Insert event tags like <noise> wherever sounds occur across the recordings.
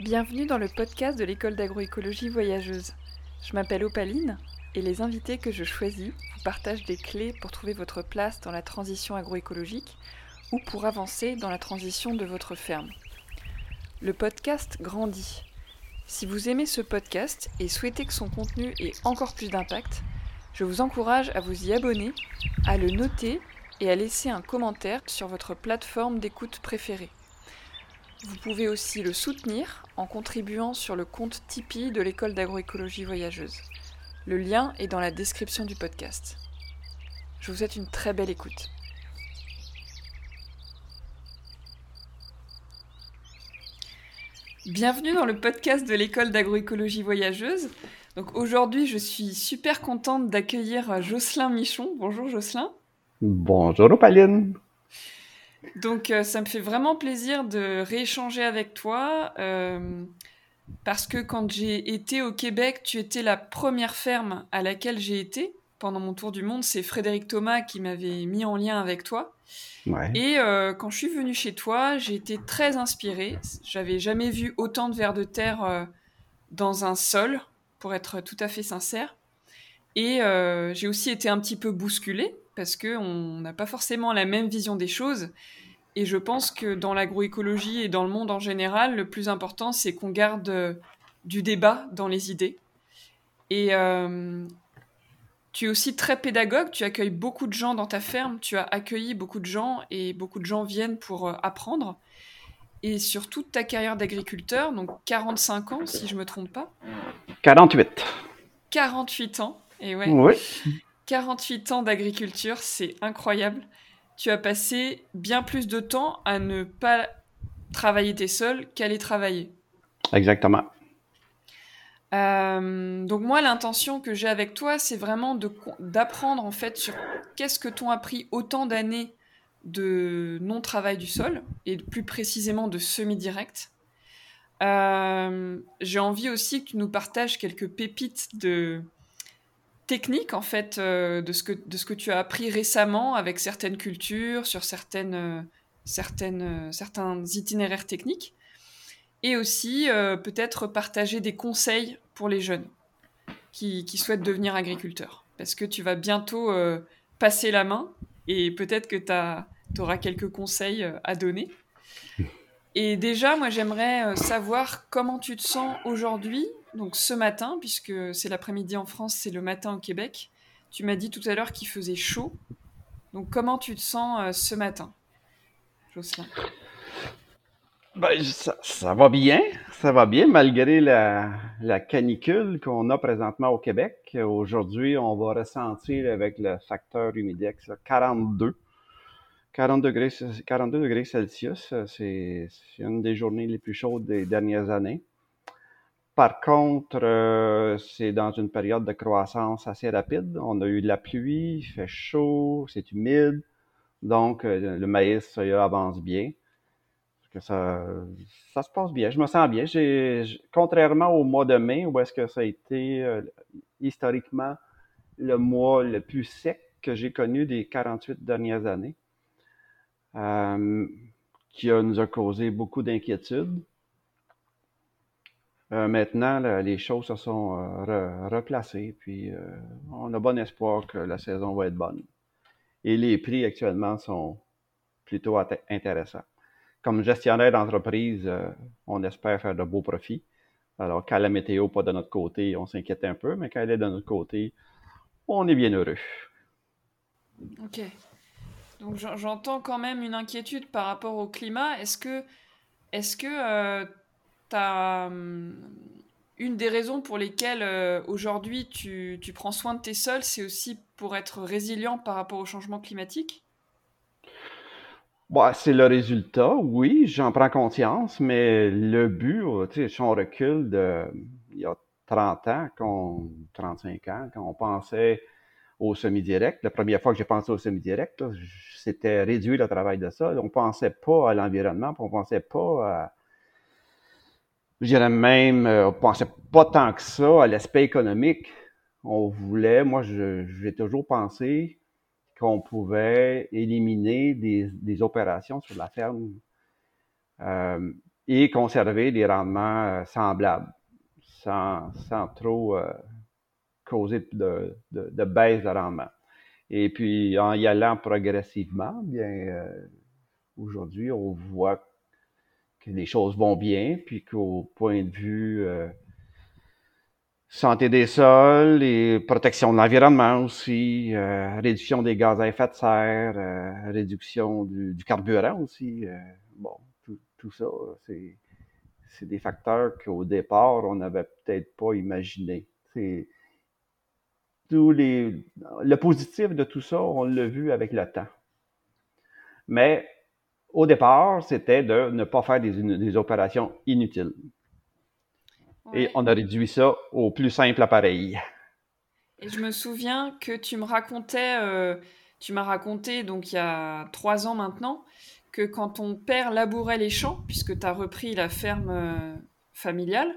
Bienvenue dans le podcast de l'école d'agroécologie voyageuse. Je m'appelle Opaline et les invités que je choisis vous partagent des clés pour trouver votre place dans la transition agroécologique ou pour avancer dans la transition de votre ferme. Le podcast grandit. Si vous aimez ce podcast et souhaitez que son contenu ait encore plus d'impact, je vous encourage à vous y abonner, à le noter et à laisser un commentaire sur votre plateforme d'écoute préférée. Vous pouvez aussi le soutenir en contribuant sur le compte Tipeee de l'école d'agroécologie voyageuse. Le lien est dans la description du podcast. Je vous souhaite une très belle écoute. Bienvenue dans le podcast de l'école d'agroécologie voyageuse. Donc aujourd'hui, je suis super contente d'accueillir Jocelyn Michon. Bonjour Jocelyn. Bonjour Opaline. Donc euh, ça me fait vraiment plaisir de rééchanger avec toi euh, parce que quand j'ai été au Québec, tu étais la première ferme à laquelle j'ai été pendant mon tour du monde. C'est Frédéric Thomas qui m'avait mis en lien avec toi. Et euh, quand je suis venue chez toi, j'ai été très inspirée. J'avais jamais vu autant de vers de terre dans un sol, pour être tout à fait sincère. Et j'ai aussi été un petit peu bousculée parce qu'on n'a pas forcément la même vision des choses. Et je pense que dans l'agroécologie et dans le monde en général, le plus important, c'est qu'on garde euh, du débat dans les idées. Et euh, tu es aussi très pédagogue, tu accueilles beaucoup de gens dans ta ferme, tu as accueilli beaucoup de gens et beaucoup de gens viennent pour euh, apprendre. Et sur toute ta carrière d'agriculteur, donc 45 ans si je ne me trompe pas. 48. 48 ans, et ouais. Oui. 48 ans d'agriculture, c'est incroyable. Tu as passé bien plus de temps à ne pas travailler tes seuls qu'à travailler. Exactement. Euh, donc moi, l'intention que j'ai avec toi, c'est vraiment d'apprendre en fait sur qu'est-ce que t'ont appris autant d'années de non-travail du sol et plus précisément de semi-direct. Euh, j'ai envie aussi que tu nous partages quelques pépites de, technique en fait euh, de, ce que, de ce que tu as appris récemment avec certaines cultures, sur certaines, euh, certaines, euh, certains itinéraires techniques, et aussi peut-être partager des conseils pour les jeunes qui, qui, souhaitent devenir agriculteurs, parce que tu vas bientôt passer la main et peut-être que tu auras quelques conseils à donner. Et déjà, moi j'aimerais savoir comment tu te sens aujourd'hui donc ce matin, puisque c'est l'après-midi en France, c'est le matin au Québec. Tu m'as dit tout à l'heure qu'il faisait chaud. Donc comment tu te sens euh, ce matin, Jocelyn? Ben, ça, va bien, ça va bien malgré la, canicule qu'on a présentement au Québec. Aujourd'hui, on va ressentir avec le facteur humidex 42. 40 degrés, 42 degrés Celsius, c'est une des journées les plus chaudes des dernières années. Par contre, euh, c'est dans une période de croissance assez rapide. On a eu de la pluie, il fait chaud, c'est humide. Donc, euh, le maïs avance bien. Ça, se passe bien. Je me sens bien. Contrairement au mois de mai, où est-ce que ça a été euh, historiquement le mois le plus sec que j'ai connu des 48 dernières années, qui nous a causé beaucoup d'inquiétudes. Euh, maintenant, les choses se sont euh, replacées, puis euh, on a bon espoir que la saison va être bonne. Et les prix actuellement sont plutôt intéressants. Comme gestionnaire d'entreprise, on espère faire de beaux profits. Alors, quand la météo n'est pas de notre côté, on s'inquiète un peu, mais quand elle est de notre côté, on est bien heureux. OK. Donc, j'entends quand même une inquiétude par rapport au climat. Est-ce que, est-ce que Hum, une des raisons pour lesquelles euh, aujourd'hui tu, prends soin de tes sols, c'est aussi pour être résilient par rapport au changement climatique? Bah, c'est le résultat, oui, j'en prends conscience, mais le but, euh, si on recule de il y a 30 ans, 35 ans, quand on pensait au semi-direct, la première fois que j'ai pensé au semi-direct, c'était réduire le travail de sol. On ne pensait pas à l'environnement, on ne pensait pas à, je dirais même, euh, on pensait pas tant que ça à l'aspect économique. On voulait, moi, j'ai toujours pensé qu'on pouvait éliminer des, opérations sur la ferme. Euh, et conserver des rendements semblables sans, trop causer de, baisse de rendement. Et puis, en y allant progressivement, bien, aujourd'hui, on voit que les choses vont bien, puis qu'au point de vue euh, santé des sols et protection de l'environnement aussi, euh, réduction des gaz à effet de serre, euh, réduction du, carburant aussi. bon, tout, tout ça, c'est, c'est des facteurs qu'au départ, on n'avait peut-être pas imaginé. C'est tous les, le positif de tout ça, on l'a vu avec le temps. Mais au départ, c'était de ne pas faire des, opérations inutiles. Et on a réduit ça au plus simple appareil. Et je me souviens que tu me racontais, euh, tu m'as raconté, donc il y a trois ans maintenant, que quand ton père labourait les champs, puisque tu as repris la ferme euh, familiale,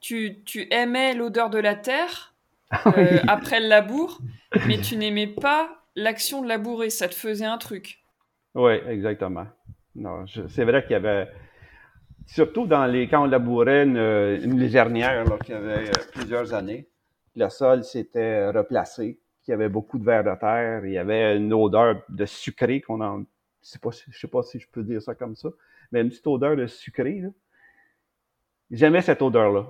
tu, aimais l'odeur de la terre ah euh, après le labour, mais tu n'aimais pas l'action de labourer, ça te faisait un truc. Oui, exactement. Non, c'est vrai qu'il y avait, surtout dans les, quand on labourait une, une légèrnière, là, qui avait euh, plusieurs années, le sol s'était replacé, qu'il y avait beaucoup de vers de terre, il y avait une odeur de sucré qu'on en, je sais pas, je sais pas si je peux dire ça comme ça, mais une petite odeur de sucré, là. J'aimais cette odeur-là.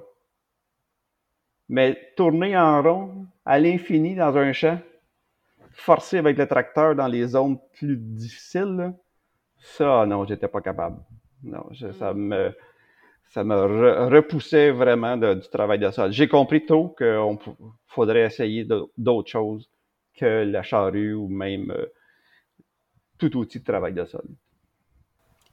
Mais tourner en rond à l'infini dans un champ, forcer avec le tracteur dans les zones plus difficiles, ça, non, j'étais pas capable. Non, ça mm. me, ça me repoussait vraiment du travail de sol. J'ai compris tôt qu'il faudrait essayer d'autres choses que la charrue ou même euh, tout outil de travail de sol.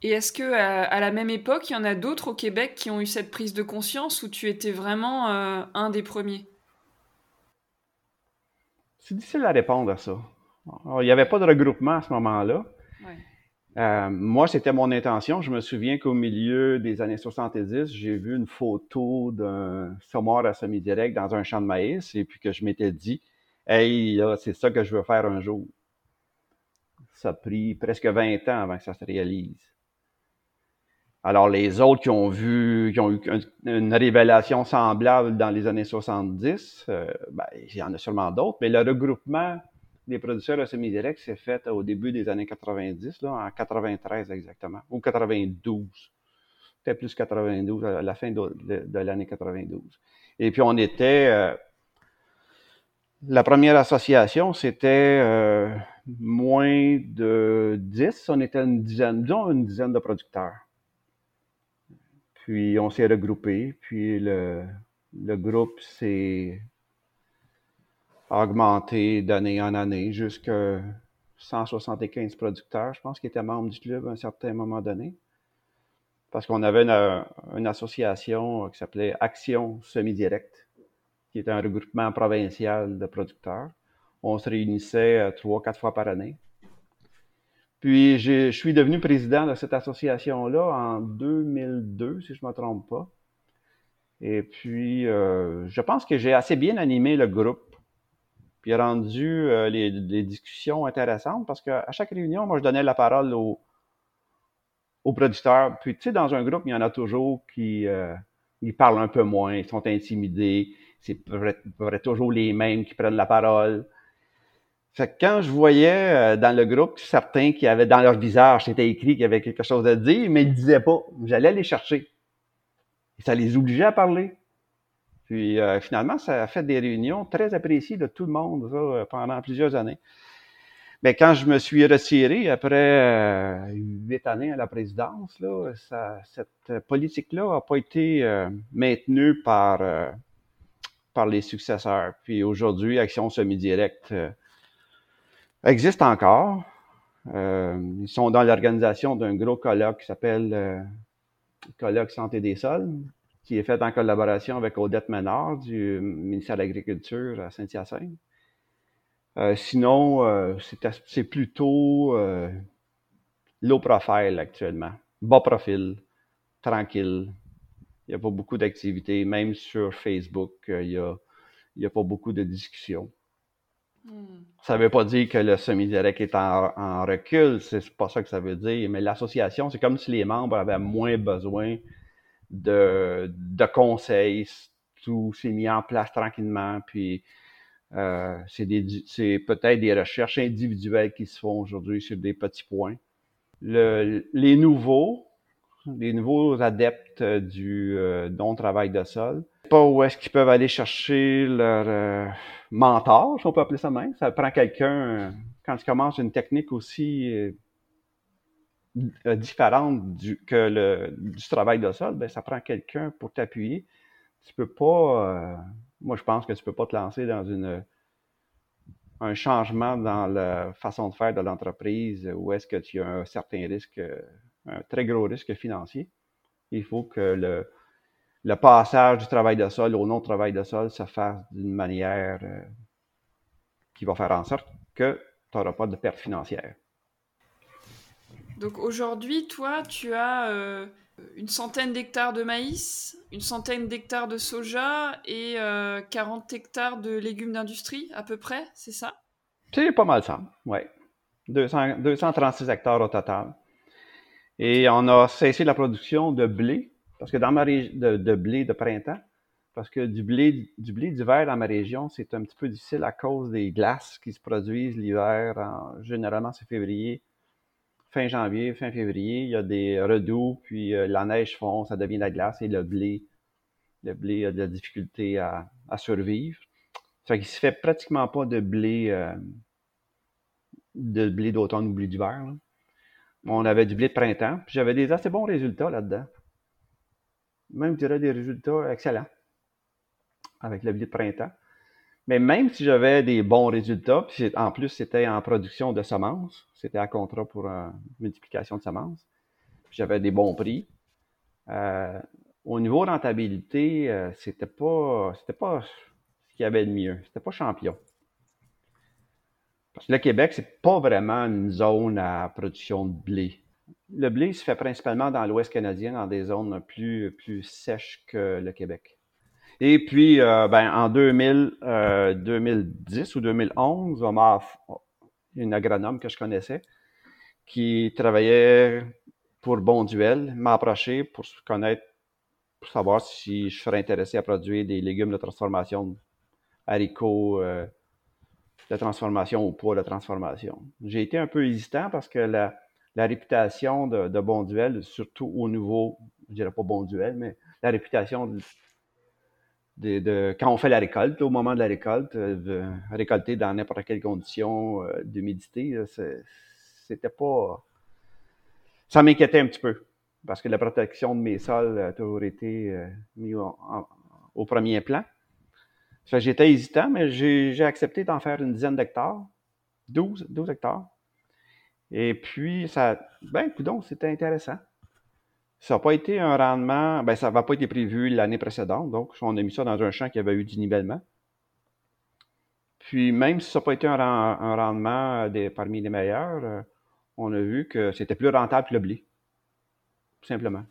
Et est-ce que à, la même époque, il y en a d'autres au Québec qui ont eu cette prise de conscience ou tu étais vraiment euh, un des premiers? C'est difficile à répondre à ça. il n'y avait pas de regroupement à ce moment-là. Euh, moi, c'était mon intention. Je me souviens qu'au milieu des années 70, j'ai vu une photo d'un semoir à semi-direct dans un champ de maïs et puis que je m'étais dit, hey, c'est ça que je veux faire un jour. Ça a pris presque 20 ans avant que ça se réalise. Alors, les autres qui ont vu, qui ont eu une révélation semblable dans les années 70, euh, ben, il y en a sûrement d'autres, mais le regroupement des producteurs à semi-direct s'est fait au début des années 90, là, en 93 exactement, ou 92. Peut-être plus 92, à la fin de, l'année 92. Et puis, on était... Euh, la première association, c'était euh, moins de 10. On était une dizaine, disons une dizaine de producteurs. Puis on s'est regroupé, puis le, groupe s'est augmenté d'année en année jusqu'à 175 producteurs, je pense, qui étaient membres du club à un certain moment donné. Parce qu'on avait une, association qui s'appelait Action Semi-Direct, qui était un regroupement provincial de producteurs. On se réunissait euh, trois, quatre fois par année. Puis je suis devenu président de cette association-là en 2002, si je ne me trompe pas. Et puis, euh, je pense que j'ai assez bien animé le groupe, puis rendu euh, les, discussions intéressantes, parce qu'à chaque réunion, moi, je donnais la parole aux, producteurs. Puis, tu sais, dans un groupe, il y en a toujours qui euh, ils parlent un peu moins, ils sont intimidés. C'est toujours les mêmes qui prennent la parole. Quand je voyais euh, dans le groupe certains qui avaient dans leur visage, c'était écrit qu'il y avait quelque chose à dire, mais ils ne disaient pas. J'allais les chercher. Et ça les obligeait à parler. Puis euh, finalement, ça a fait des réunions très appréciées de tout le monde euh, pendant plusieurs années. Mais quand je me suis retiré après huit années à la présidence, cette politique-là n'a pas été maintenue par, les successeurs. Puis aujourd'hui, Action Semi-Direct existent encore. Euh, ils sont dans l'organisation d'un gros colloque qui s'appelle euh, Colloque Santé des sols, qui est fait en collaboration avec Odette Ménard du ministère de l'Agriculture à Saint-Hyacinthe. Euh, sinon, c'est plutôt low profile actuellement, bas profil, tranquille. Il n'y a pas beaucoup d'activités, même sur Facebook, il n'y a, a pas beaucoup de discussions. Ça ne veut pas dire que le semi-direct est en, recul, c'est pas ça que ça veut dire, mais l'association, c'est comme si les membres avaient moins besoin de, conseils. Tout s'est mis en place tranquillement. Puis euh, c'est peut-être des recherches individuelles qui se font aujourd'hui sur des petits points. Le, les nouveaux, les nouveaux adeptes du euh, non-travail de sol, pas où est-ce qu'ils peuvent aller chercher leur euh, mentor, si on peut appeler ça même. Ça prend quelqu'un, quand tu commences une technique aussi différente du, que le, du travail de sol, ben, ça prend quelqu'un pour t'appuyer. Tu peux pas moi, je pense que tu peux pas te lancer dans une, un changement dans la façon de faire de l'entreprise où est-ce que tu as un certain risque, un très gros risque financier. Il faut que le, le passage du travail de sol au non-travail de sol se fasse d'une manière euh, qui va faire en sorte que tu n'auras pas de perte financière. Donc aujourd'hui, toi, tu as euh, une centaine d'hectares de maïs, une centaine d'hectares de soja et 40 euh, hectares de légumes d'industrie, à peu près, c'est ça? C'est pas mal ça, oui. 236 hectares au total. Et on a cessé la production de blé, parce que dans ma région, de, blé de printemps, parce que du blé du blé d'hiver dans ma région, c'est un petit peu difficile à cause des glaces qui se produisent l'hiver. Généralement, c'est février, fin janvier, fin février, il y a des redoux, puis euh, la neige fond, ça devient la glace et le blé, le blé a de la difficulté à, survivre. Ça fait qu'il se fait pratiquement pas de blé, euh, de blé d'automne ou blé d'hiver. On avait du blé de printemps, puis j'avais des assez bons résultats là-dedans. Même, je dirais, des résultats excellents avec le blé de printemps. Mais même si j'avais des bons résultats, puis en plus c'était en production de semences, c'était un contrat pour une multiplication de semences, j'avais des bons prix. Euh, au niveau rentabilité, euh, c'était pas c'était pas ce qu'il y avait de mieux, c'était pas champion. Parce que le Québec, c'est pas vraiment une zone à production de blé. Le blé se fait principalement dans l'Ouest canadien, dans des zones plus, plus sèches que le Québec. Et puis, euh, ben, en 2000, 2010 euh, ou 2011, on m'a une agronome que je connaissais qui travaillait pour Bonduel m'a approché pour connaître, pour savoir si je serais intéressé à produire des légumes de transformation, haricots, euh, de transformation ou pas de transformation. J'ai été un peu hésitant parce que la, réputation de, de Bonduel, surtout au niveau, je dirais pas Bonduel, mais la réputation de, de, quand on fait la récolte, au moment de la récolte, euh, récolter dans n'importe quelle condition euh, d'humidité, c'était pas. Ça m'inquiétait un petit peu parce que la protection de mes sols a toujours été euh, mise au premier plan. J'étais hésitant, mais j'ai accepté d'en faire une dizaine d'hectares, 12, 12 hectares. Et puis, ça, ben, donc, c'était intéressant. Ça n'a pas été un rendement, ben ça n'a pas été prévu l'année précédente, donc on a mis ça dans un champ qui avait eu du nivellement. Puis même si ça n'a pas été un, rendement des, parmi les meilleurs, euh, on a vu que c'était plus rentable que le blé, tout simplement.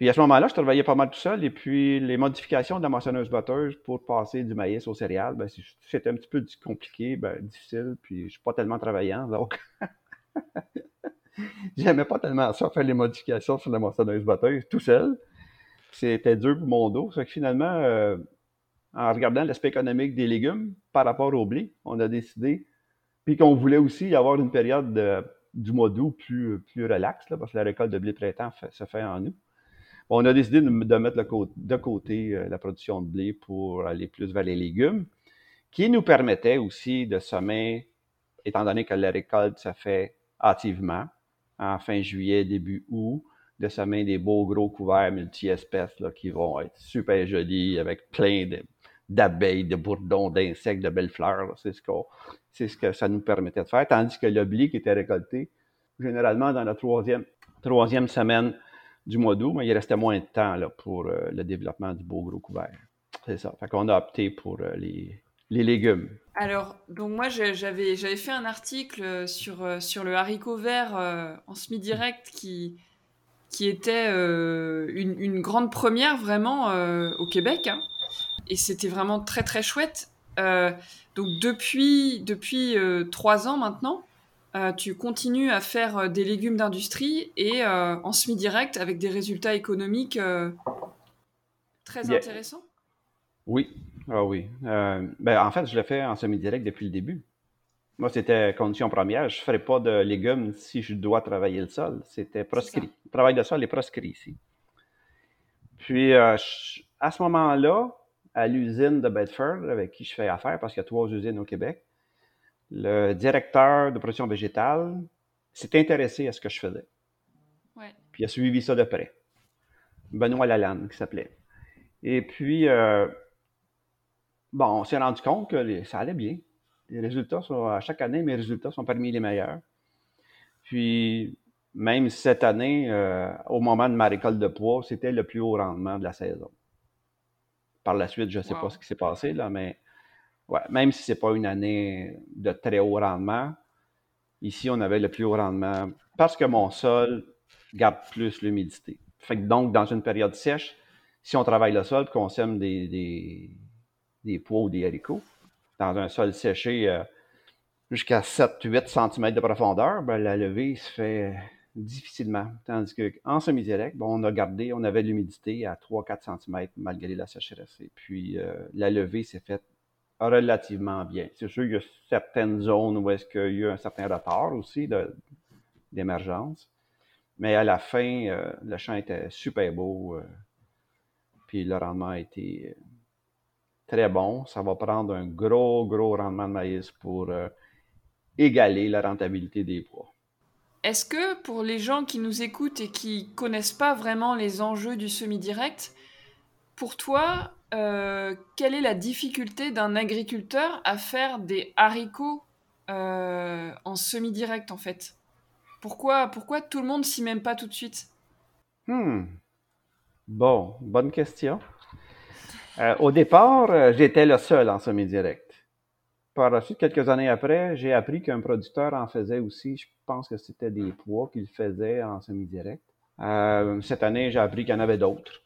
Puis à ce moment-là, je travaillais pas mal tout seul, et puis les modifications de la moissonneuse-batteuse pour passer du maïs aux céréales, ben, c'était un petit peu compliqué, ben, difficile, puis je suis pas tellement travaillant, donc <laughs> J'aimais pas tellement ça, faire les modifications sur la moissonneuse batteuse tout seul. C'était dur pour mon dos. Que finalement, euh, en regardant l'aspect économique des légumes par rapport au blé, on a décidé, puis qu'on voulait aussi avoir une période du mois d'août plus, plus relax, parce que la récolte de blé printemps se fait en août. On a décidé de, mettre de côté euh, la production de blé pour aller plus vers les légumes, qui nous permettait aussi de semer, étant donné que la récolte se fait hâtivement, en fin juillet, début août, de semer des beaux gros couverts multi-espèces qui vont être super jolis avec plein d'abeilles, de, bourdons, d'insectes, de belles fleurs. C'est ce, c'est ce que ça nous permettait de faire. Tandis que le blé qui était récolté, généralement dans la troisième, troisième semaine du mois d'août, mais il restait moins de temps pour euh, le développement du beau gros couvert. C'est ça. Fait qu'on a opté pour euh, les, légumes. Alors, donc moi, j'avais, fait un article sur, euh, sur le haricot vert en semi-direct qui, était une, grande première vraiment au Québec. Hein. et c'était vraiment très, très chouette. donc, depuis, depuis trois ans maintenant, tu continues à faire des légumes d'industrie et en semi-direct avec des résultats économiques très intéressants Oui, ah oui. ben, en fait, je le fais en semi-direct depuis le début. Moi, c'était condition première. Je ne ferais pas de légumes si je dois travailler le sol. C'était proscrit. Le travail de sol est proscrit ici. Puis, euh, à ce moment-là, à l'usine de Bedford, avec qui je fais affaire, parce qu'il y a trois usines au Québec, le directeur de production végétale s'est intéressé à ce que je faisais. Puis il a suivi ça de près. Benoît Lalanne, qui s'appelait. Et puis, euh, bon, on s'est rendu compte que ça allait bien. Les résultats sont, à chaque année, mes résultats sont parmi les meilleurs. Puis, même cette année, euh, au moment de ma récolte de pois, c'était le plus haut rendement de la saison. Par la suite, je ne sais pas ce qui s'est passé, là, mais même si ce n'est pas une année de très haut rendement, ici, on avait le plus haut rendement parce que mon sol garde plus l'humidité. Fait que donc, dans une période sèche, si on travaille le sol et qu'on sème des, pois ou des haricots, dans un sol séché euh, jusqu'à 7-8 cm de profondeur, ben, la levée se fait difficilement. Tandis qu'en semi-direct, on a gardé, on avait l'humidité à 3-4 cm malgré la sécheresse. Et puis, euh, la levée s'est faite relativement bien. C'est sûr qu'il y a certaines zones où est-ce qu'il y a un certain retard aussi d'émergence. Mais à la fin, euh, le champ était super beau. puis le rendement a été très bon. Ça va prendre un gros, gros rendement de maïs pour euh, égaler la rentabilité des pois. Est-ce que pour les gens qui nous écoutent et qui connaissent pas vraiment les enjeux du semi-direct, pour toi, euh, quelle est la difficulté d'un agriculteur à faire des haricots euh, en semi-direct en fait? Pourquoi, pourquoi tout le monde s'y met pas tout de suite? Hmm. Bon, bonne question. Euh, au départ, j'étais le seul en semi-direct. Par la suite, quelques années après, j'ai appris qu'un producteur en faisait aussi. Je pense que c'était des pois qu'il faisait en semi-direct. Cette année, j'ai appris qu'il y en avait d'autres.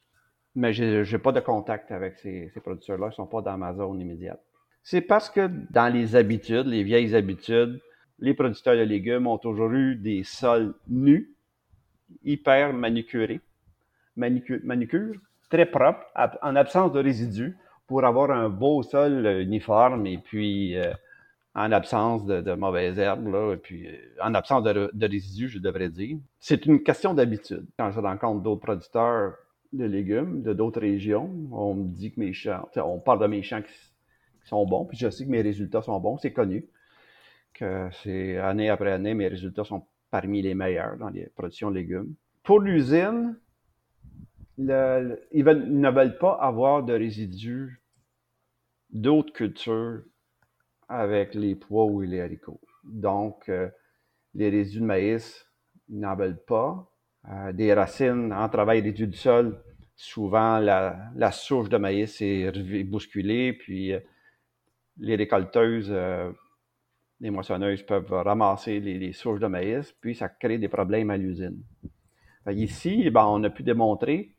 Mais je n'ai pas de contact avec ces, producteurs-là. Ils ne sont pas dans ma zone immédiate. C'est parce que dans les habitudes, les vieilles habitudes, les producteurs de légumes ont toujours eu des sols nus, hyper manucurés. manucure très propre, en absence de résidus, pour avoir un beau sol euh, uniforme et puis euh, en absence de, mauvaises herbes, là, et puis euh, en absence de, résidus, je devrais dire. C'est une question d'habitude. Quand je rencontre d'autres producteurs de légumes de d'autres régions, on me dit que mes champs, on parle de mes champs qui, sont bons, puis je sais que mes résultats sont bons, c'est connu, que c'est année après année, mes résultats sont parmi les meilleurs dans les productions de légumes. Pour l'usine, ils, ne veulent pas avoir de résidus d'autres cultures avec les pois ou les haricots. Donc, euh, les résidus de maïs, ils n'en veulent pas. Euh, des racines en travail réduit du sol, souvent la, souche de maïs est bousculée, puis euh, les récolteuses, les moissonneuses peuvent ramasser les, les, souches de maïs, puis ça crée des problèmes à l'usine. Ici, ben, on a pu démontrer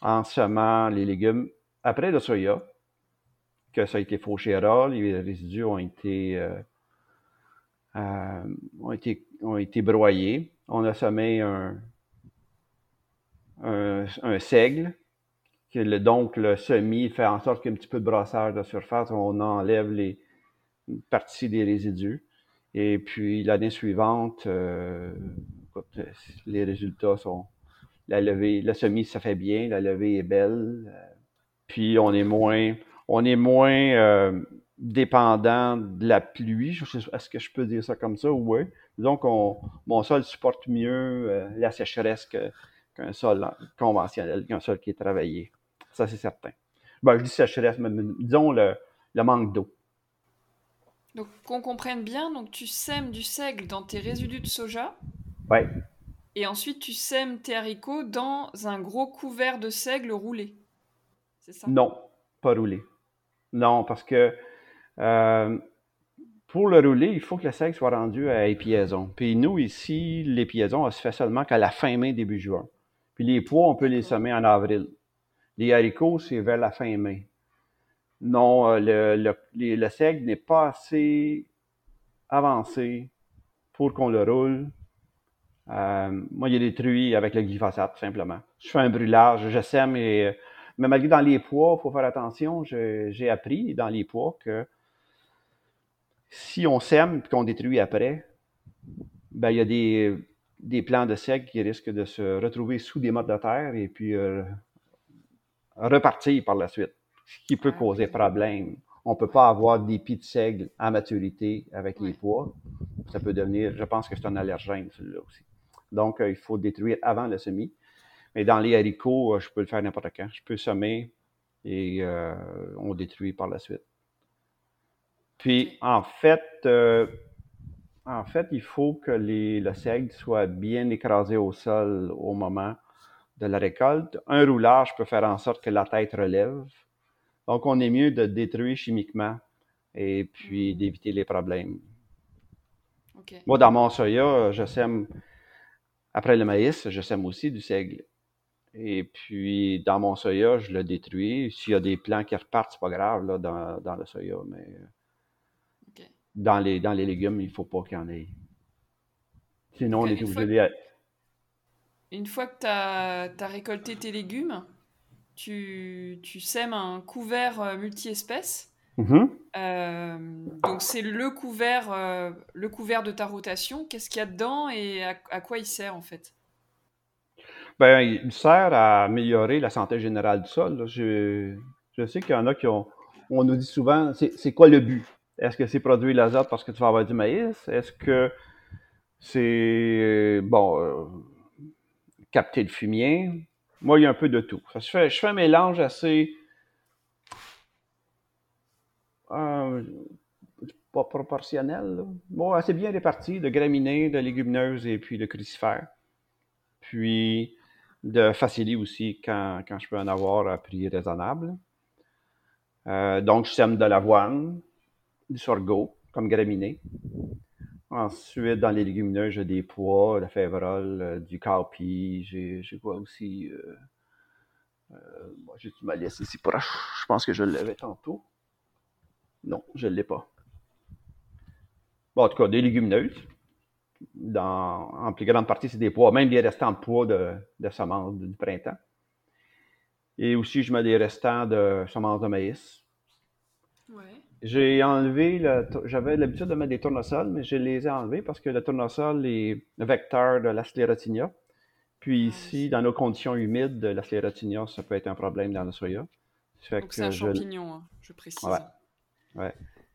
en semant les légumes après le soya, que ça a été fauché ras, les résidus ont été, euh, euh, ont été, ont été broyés. On a semé un, un, seigle, donc le semis fait en sorte qu'il y ait un petit peu de brassage de surface, on enlève les parties des résidus. Et puis l'année suivante, euh, les résultats sont, la levée, le semis, ça fait bien, la levée est belle. Euh, puis on est moins, on euh, dépendant de la pluie. Est-ce que je peux dire ça comme ça? Oui. Donc, mon sol supporte mieux la sécheresse qu'un sol conventionnel, qu'un sol qui est travaillé. Ça, c'est certain. Ben, je dis sécheresse, mais disons le, le manque d'eau. Donc, qu'on comprenne bien, donc tu sèmes du seigle dans tes résidus de soja. Oui. Et ensuite, tu sèmes tes haricots dans un gros couvert de seigle roulé. C'est ça? Non, pas roulé. Non, parce que euh, pour le rouler, il faut que le seigle soit rendu à épiaison. Puis nous, ici, l'épiaison, se fait seulement qu'à la fin mai, début juin. Puis les pois, on peut les semer en avril. Les haricots, c'est vers la fin mai. Non, euh, le, le, le seigle n'est pas assez avancé pour qu'on le roule, euh, moi, il est détruit avec le glyphosate, tout simplement. Je fais un brûlage, je sème et... Mais malgré dans les pois, il faut faire attention. J'ai appris dans les pois que si on sème et qu'on détruit après, ben, il y a des, des plants de seigle qui risquent de se retrouver sous des mottes de terre et puis euh, repartir par la suite, ce qui peut ah, causer problème. On ne peut pas avoir des pieds de seigle à maturité avec les pois. Ça peut devenir, je pense que c'est un allergène, celui-là aussi. Donc, euh, il faut détruire avant le semis. Mais dans les haricots, euh, je peux le faire n'importe quand. Je peux semer et on détruit par la suite. Puis, en fait, en fait, il faut que les, le seigle soit bien écrasé au sol au moment de la récolte. Un roulage peut faire en sorte que la tête relève. Donc, on est mieux de détruire chimiquement et puis mm. d'éviter les problèmes. Moi, dans mon soya, je sème après le maïs, je sème aussi du seigle. Et puis, dans mon soya, je le détruis. S'il y a des plants qui repartent, c'est pas grave là, dans, le soya, mais dans, les, dans les légumes, il ne faut pas qu'il y en ait. Sinon, on est obligé de Une fois que tu as, récolté tes légumes, tu, tu sèmes un couvert euh, multi-espèces Mm-hmm. Euh, donc c'est le couvert, euh, le couvert de ta rotation. Qu'est-ce qu'il y a dedans et à, quoi il sert en fait? Ben, il sert à améliorer la santé générale du sol. Je, je, sais qu'il y en a qui ont. On nous dit souvent, c'est quoi le but? Est-ce que c'est produire l'azote parce que tu vas avoir du maïs? Est-ce que c'est bon euh, capter le fumier? Moi, il y a un peu de tout. Ça se fait, je fais un mélange assez euh, pas proportionnel. Bon, assez bien réparti de graminées, de légumineuses et puis de crucifères. Puis de facili aussi quand, quand, je peux en avoir à prix raisonnable. Euh, donc, je sème de l'avoine, du sorgho comme graminées. Ensuite, dans les légumineuses, j'ai des pois, la févrole, euh, du cowpea. J'ai quoi aussi? Euh, j'ai ma liste ici proche. Je pense que je l'avais tantôt. Non, je ne l'ai pas. Bon, en tout cas, des légumineuses. Dans, en plus grande partie, c'est des pois, même des restants de pois de, de semences du printemps. Et aussi, je mets des restants de semences de maïs. Ouais. J'ai enlevé, j'avais l'habitude de mettre des tournesols, mais je les ai enlevés parce que le tournesol est vecteur de la sclérotinia. Puis ah, ici, dans nos conditions humides, la sclérotinia, ça peut être un problème dans le soya. Donc c'est un champignon, hein, je précise. Ouais.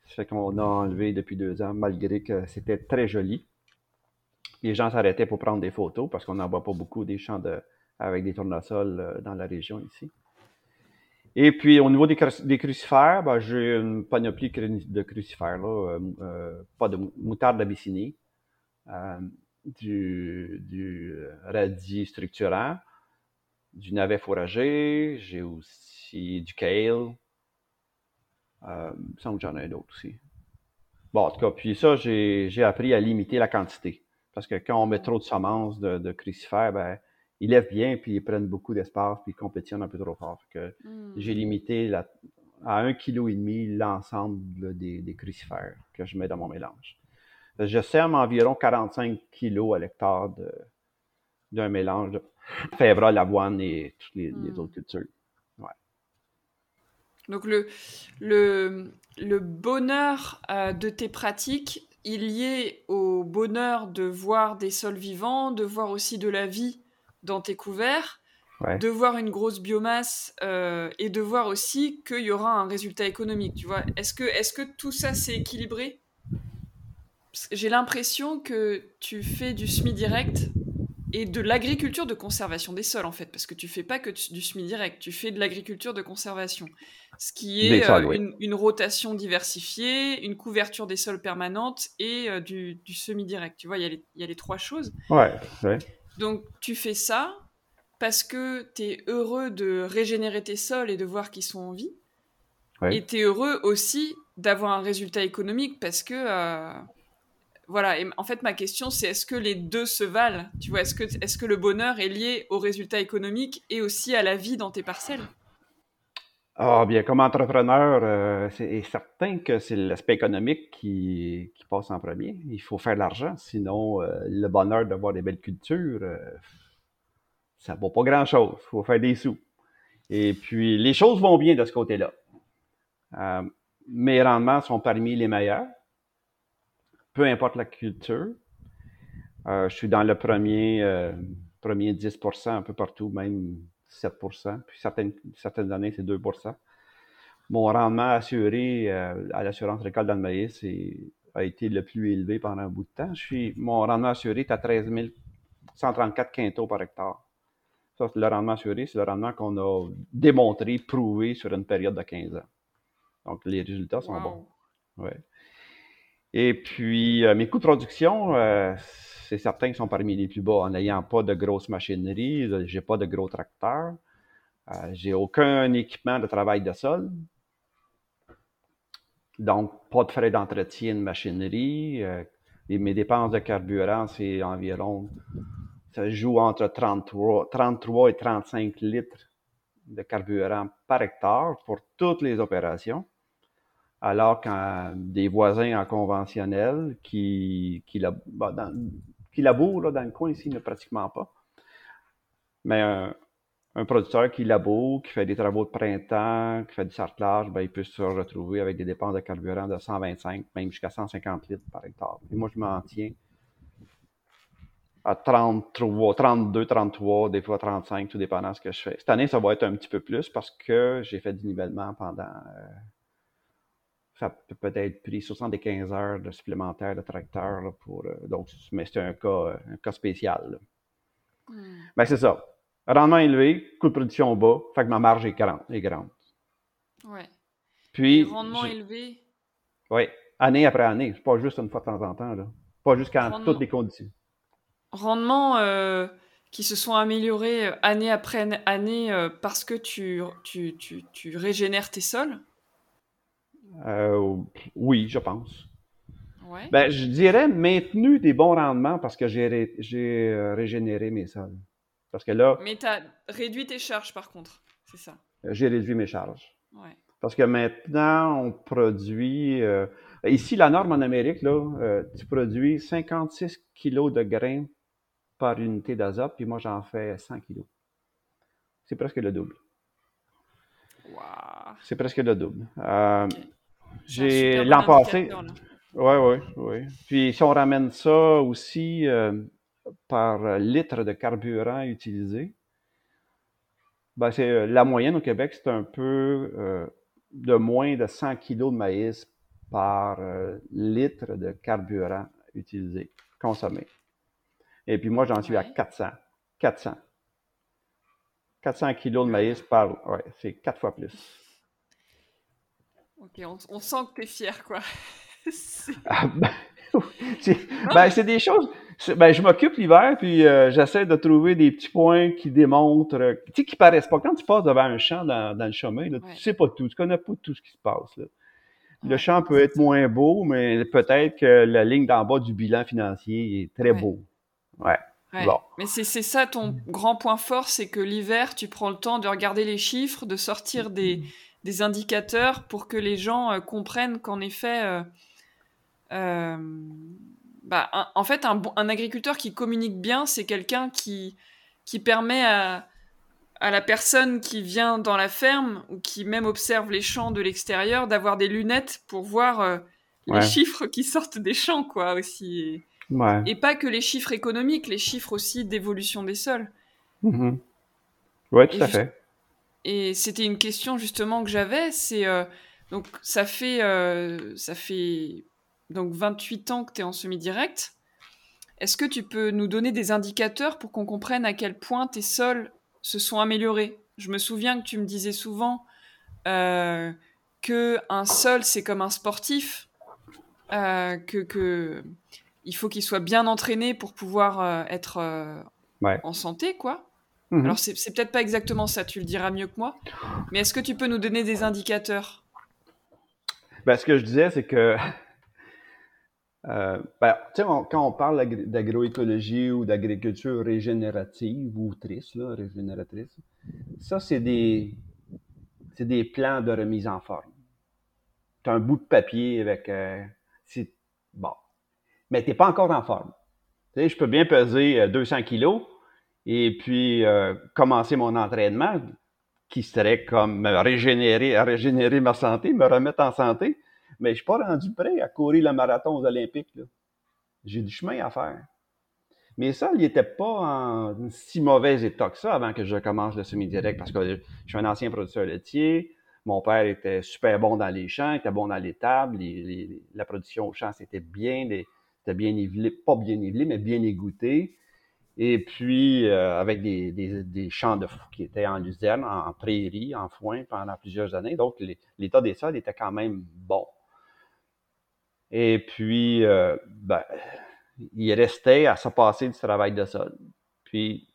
Ça fait qu'on a enlevé depuis deux ans, malgré que c'était très joli. Les gens s'arrêtaient pour prendre des photos parce qu'on n'en voit pas beaucoup des champs de, avec des tournesols euh, dans la région ici. Et puis, au niveau des, crucifères, ben, j'ai une panoplie de crucifères. Là, euh, euh, pas de moutarde d'Abyssinie, du, du radis structurant, du navet fourragé, j'ai aussi du kale, euh, il me semble que j'en ai d'autres aussi. Bon, en tout cas, puis ça, j'ai appris à limiter la quantité. Parce que quand on met trop de semences de, crucifères, ben, ils lèvent bien, puis ils prennent beaucoup d'espace, puis ils compétitionnent un peu trop fort. que hmm. J'ai limité la, à un kilo et demi l'ensemble des, crucifères que je mets dans mon mélange. Je sème environ 45 kilos à l'hectare d'un mélange de fèvre, l'avoine et toutes les, les hmm. autres cultures. Donc le, le, le bonheur euh, de tes pratiques, il y est au bonheur de voir des sols vivants, de voir aussi de la vie dans tes couverts, de voir une grosse biomasse euh, et de voir aussi qu'il y aura un résultat économique. Tu vois, est-ce que, est-ce que tout ça c'est équilibré? J'ai l'impression que tu fais du semi direct et de l'agriculture de conservation des sols en fait, parce que tu fais pas que du semi direct, tu fais de l'agriculture de conservation, ce qui est euh, une, rotation diversifiée, une couverture des sols permanente et euh, du, semi direct. Tu vois, il y, a les trois choses. Ouais, Donc tu fais ça parce que tu es heureux de régénérer tes sols et de voir qu'ils sont en vie. Et tu es heureux aussi d'avoir un résultat économique parce que euh, voilà, et en fait, ma question, c'est est-ce que les deux se valent? Tu vois, est-ce que, est -ce que le bonheur est lié au résultat économique et aussi à la vie dans tes parcelles? Ah, bien, comme entrepreneur, euh, c'est certain que c'est l'aspect économique qui, passe en premier. Il faut faire de l'argent, sinon euh, le bonheur d'avoir des belles cultures, euh, ça vaut pas grand-chose. Il faut faire des sous. Et puis, les choses vont bien de ce côté-là. Mes rendements sont parmi les meilleurs, peu importe la culture. Je suis dans le premier, premier 10% un peu partout, même 7 Puis certaines, certaines années, c'est 2% Mon rendement assuré euh, à l'assurance récolte dans le maïs a été le plus élevé pendant un bout de temps. Je suis, mon rendement assuré est à 13 134 quintaux par hectare. Ça, c'est le rendement assuré, c'est le rendement qu'on a démontré, prouvé sur une période de 15 ans. Donc, les résultats sont bons. Ouais. Et puis, euh, mes coûts de production, euh, c'est certain qu'ils sont parmi les plus bas en n'ayant pas de grosses machineries, j'ai pas de gros tracteurs, euh, j'ai aucun équipement de travail de sol. Donc, pas de frais d'entretien de machinerie. et mes dépenses de carburant, c'est environ ça joue entre 33, 33 et 35 litres de carburant par hectare pour toutes les opérations, alors qu'un des voisins en conventionnel qui, qui, bah, qui labourent dans le coin ici, ne pratiquement pas. Mais un, producteur qui laboure, qui fait des travaux de printemps, qui fait du sarclage, ben, il peut se retrouver avec des dépenses de carburant de 125, même jusqu'à 150 litres par hectare. Et moi, je m'en tiens à 33, 32, 33, des fois 35, tout dépendant de ce que je fais. Cette année, ça va être un petit peu plus parce que j'ai fait du nivellement pendant. Euh, ça peut peut-être pris 75 heures de supplémentaire de tracteur pour. Euh, donc, mais c'est un cas, un cas spécial. Mais hmm. ben, c'est ça. Rendement élevé, coût de production bas, fait que ma marge est grande. Est grande. Ouais. Puis. rendement élevé. Oui, année après année. C'est pas juste une fois de temps en temps. Là. Pas juste quand toutes les conditions rendements euh, qui se sont améliorés euh, année après année euh, parce que tu, tu, tu, tu, régénères tes sols? Oui, je pense. Ben, je dirais maintenu des bons rendements parce que j'ai régénéré mes sols. Parce que là. Mais tu as réduit tes charges par contre, c'est ça J'ai réduit mes charges. Parce que maintenant, on produit. ici, la norme en Amérique, là, tu produis 56 kilos de grains par unité d'azote, puis moi j'en fais 100 kilos. C'est presque le double. C'est presque le double. Euh, j'ai l'an passé. Oui, oui, oui. Puis si on ramène ça aussi euh, par litre de carburant utilisé, ben c'est euh, la moyenne au Québec, c'est un peu de moins de 100 kilos de maïs par litre de carburant utilisé, consommé. Et puis moi, j'en suis à 400. 400. 400 kilos de maïs par... Ouais, c'est quatre fois plus. Ok, on, sent que tu es fier, quoi. <laughs> ah, <laughs> ben, ben, c'est des choses... Ben, je m'occupe l'hiver, puis euh, j'essaie de trouver des petits points qui démontrent... Tu sais, qui paraissent pas. Quand tu passes devant un champ dans, dans le chemin, là, tu sais pas tout. Tu connais pas tout ce qui se passe. Là. Le champ peut être moins beau, mais peut-être que la ligne d'en bas du bilan financier est très beau. Ouais. Mais c'est ça ton grand point fort, c'est que l'hiver, tu prends le temps de regarder les chiffres, de sortir des, des indicateurs pour que les gens euh, comprennent qu'en effet, euh, euh, bah, en fait, un, un, agriculteur qui communique bien, c'est quelqu'un qui, qui permet à, à la personne qui vient dans la ferme ou qui même observe les champs de l'extérieur d'avoir des lunettes pour voir les chiffres qui sortent des champs, quoi, aussi. Et pas que les chiffres économiques, les chiffres aussi d'évolution des sols. Mm-hmm. Oui, tout à fait. Et c'était une question justement que j'avais, c'est euh, donc ça fait euh, ça fait donc 28 ans que tu es en semi-direct. Est-ce que tu peux nous donner des indicateurs pour qu'on comprenne à quel point tes sols se sont améliorés? Je me souviens que tu me disais souvent euh, que un sol c'est comme un sportif, euh, que, que il faut qu'il soit bien entraîné pour pouvoir être en santé, quoi. Mhm. Alors, c'est peut-être pas exactement ça, tu le diras mieux que moi. Mais est-ce que tu peux nous donner des indicateurs? Ben, Ce que je disais, c'est que. <laughs> Euh, ben, quand on parle d'agroécologie ou d'agriculture régénérative ou triste, régénératrice, ça, c'est des, des plans de remise en forme. Tu as un bout de papier avec... Euh, bon. Mais tu n'es pas encore en forme. Tu sais, je peux bien peser 200 euh, kilos et puis euh, commencer mon entraînement qui serait comme me régénérer, régénérer ma santé, me remettre en santé. Mais je suis pas rendu prêt à courir le marathon aux Olympiques. J'ai du chemin à faire. Mais ça, il n'était pas en si mauvais état que ça avant que je commence le semi-direct parce que je suis un ancien producteur laitier. Mon père était super bon dans les champs, était bon dans les tables. la production au champ, c'était bien, c'était bien nivelé, pas bien nivelé, mais bien égoutté. Et puis, euh, avec des, champs de qui étaient en luzerne, en, prairie, en foin pendant plusieurs années. Donc, l'état des sols était quand même bon. Et puis, euh, ben, il restait à se passer du travail de sol. Puis,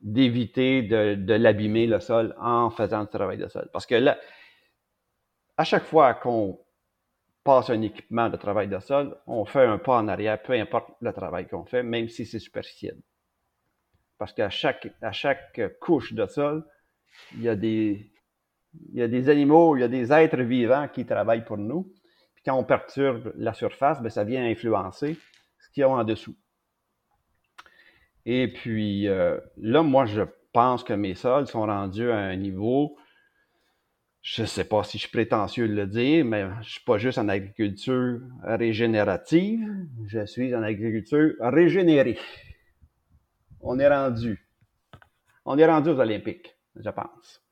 d'éviter de, l'abîmer, le sol, en faisant du travail de sol. Parce que là, à chaque fois qu'on passe un équipement de travail de sol, on fait un pas en arrière, peu importe le travail qu'on fait, même si c'est superficiel. Parce qu'à chaque, à chaque couche de sol, il y, a des, il y a des animaux, il y a des êtres vivants qui travaillent pour nous. Puis quand on perturbe la surface, bien, ça vient influencer en dessous. Et puis euh, là, moi, je pense que mes sols sont rendus à un niveau, je ne sais pas si je suis prétentieux de le dire, mais je ne suis pas juste en agriculture régénérative, je suis en agriculture régénérée. On est rendu. On est rendu aux Olympiques, je pense.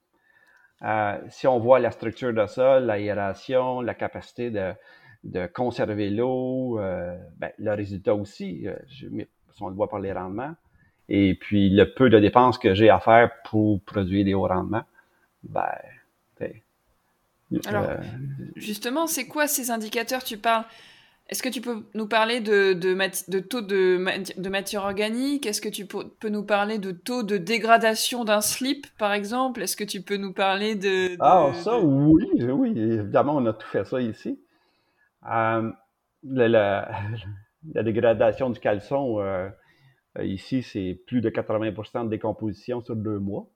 Euh, si on voit la structure de sol, l'aération, la capacité de, de conserver l'eau, euh, ben, le résultat aussi, euh, je, on le voit par les rendements, et puis le peu de dépenses que j'ai à faire pour produire des hauts rendements, ben, Alors, justement, c'est quoi ces indicateurs? Tu parles Est-ce que tu peux nous parler de, de, de taux de, de, matière organique? Est-ce que tu peux, nous parler de taux de dégradation d'un slip, par exemple? Est-ce que tu peux nous parler de... ah, ça, oui, oui, évidemment, on a tout fait ça ici. Euh, <laughs> la, dégradation du caleçon, euh, ici, c'est plus de 80% de décomposition sur deux mois.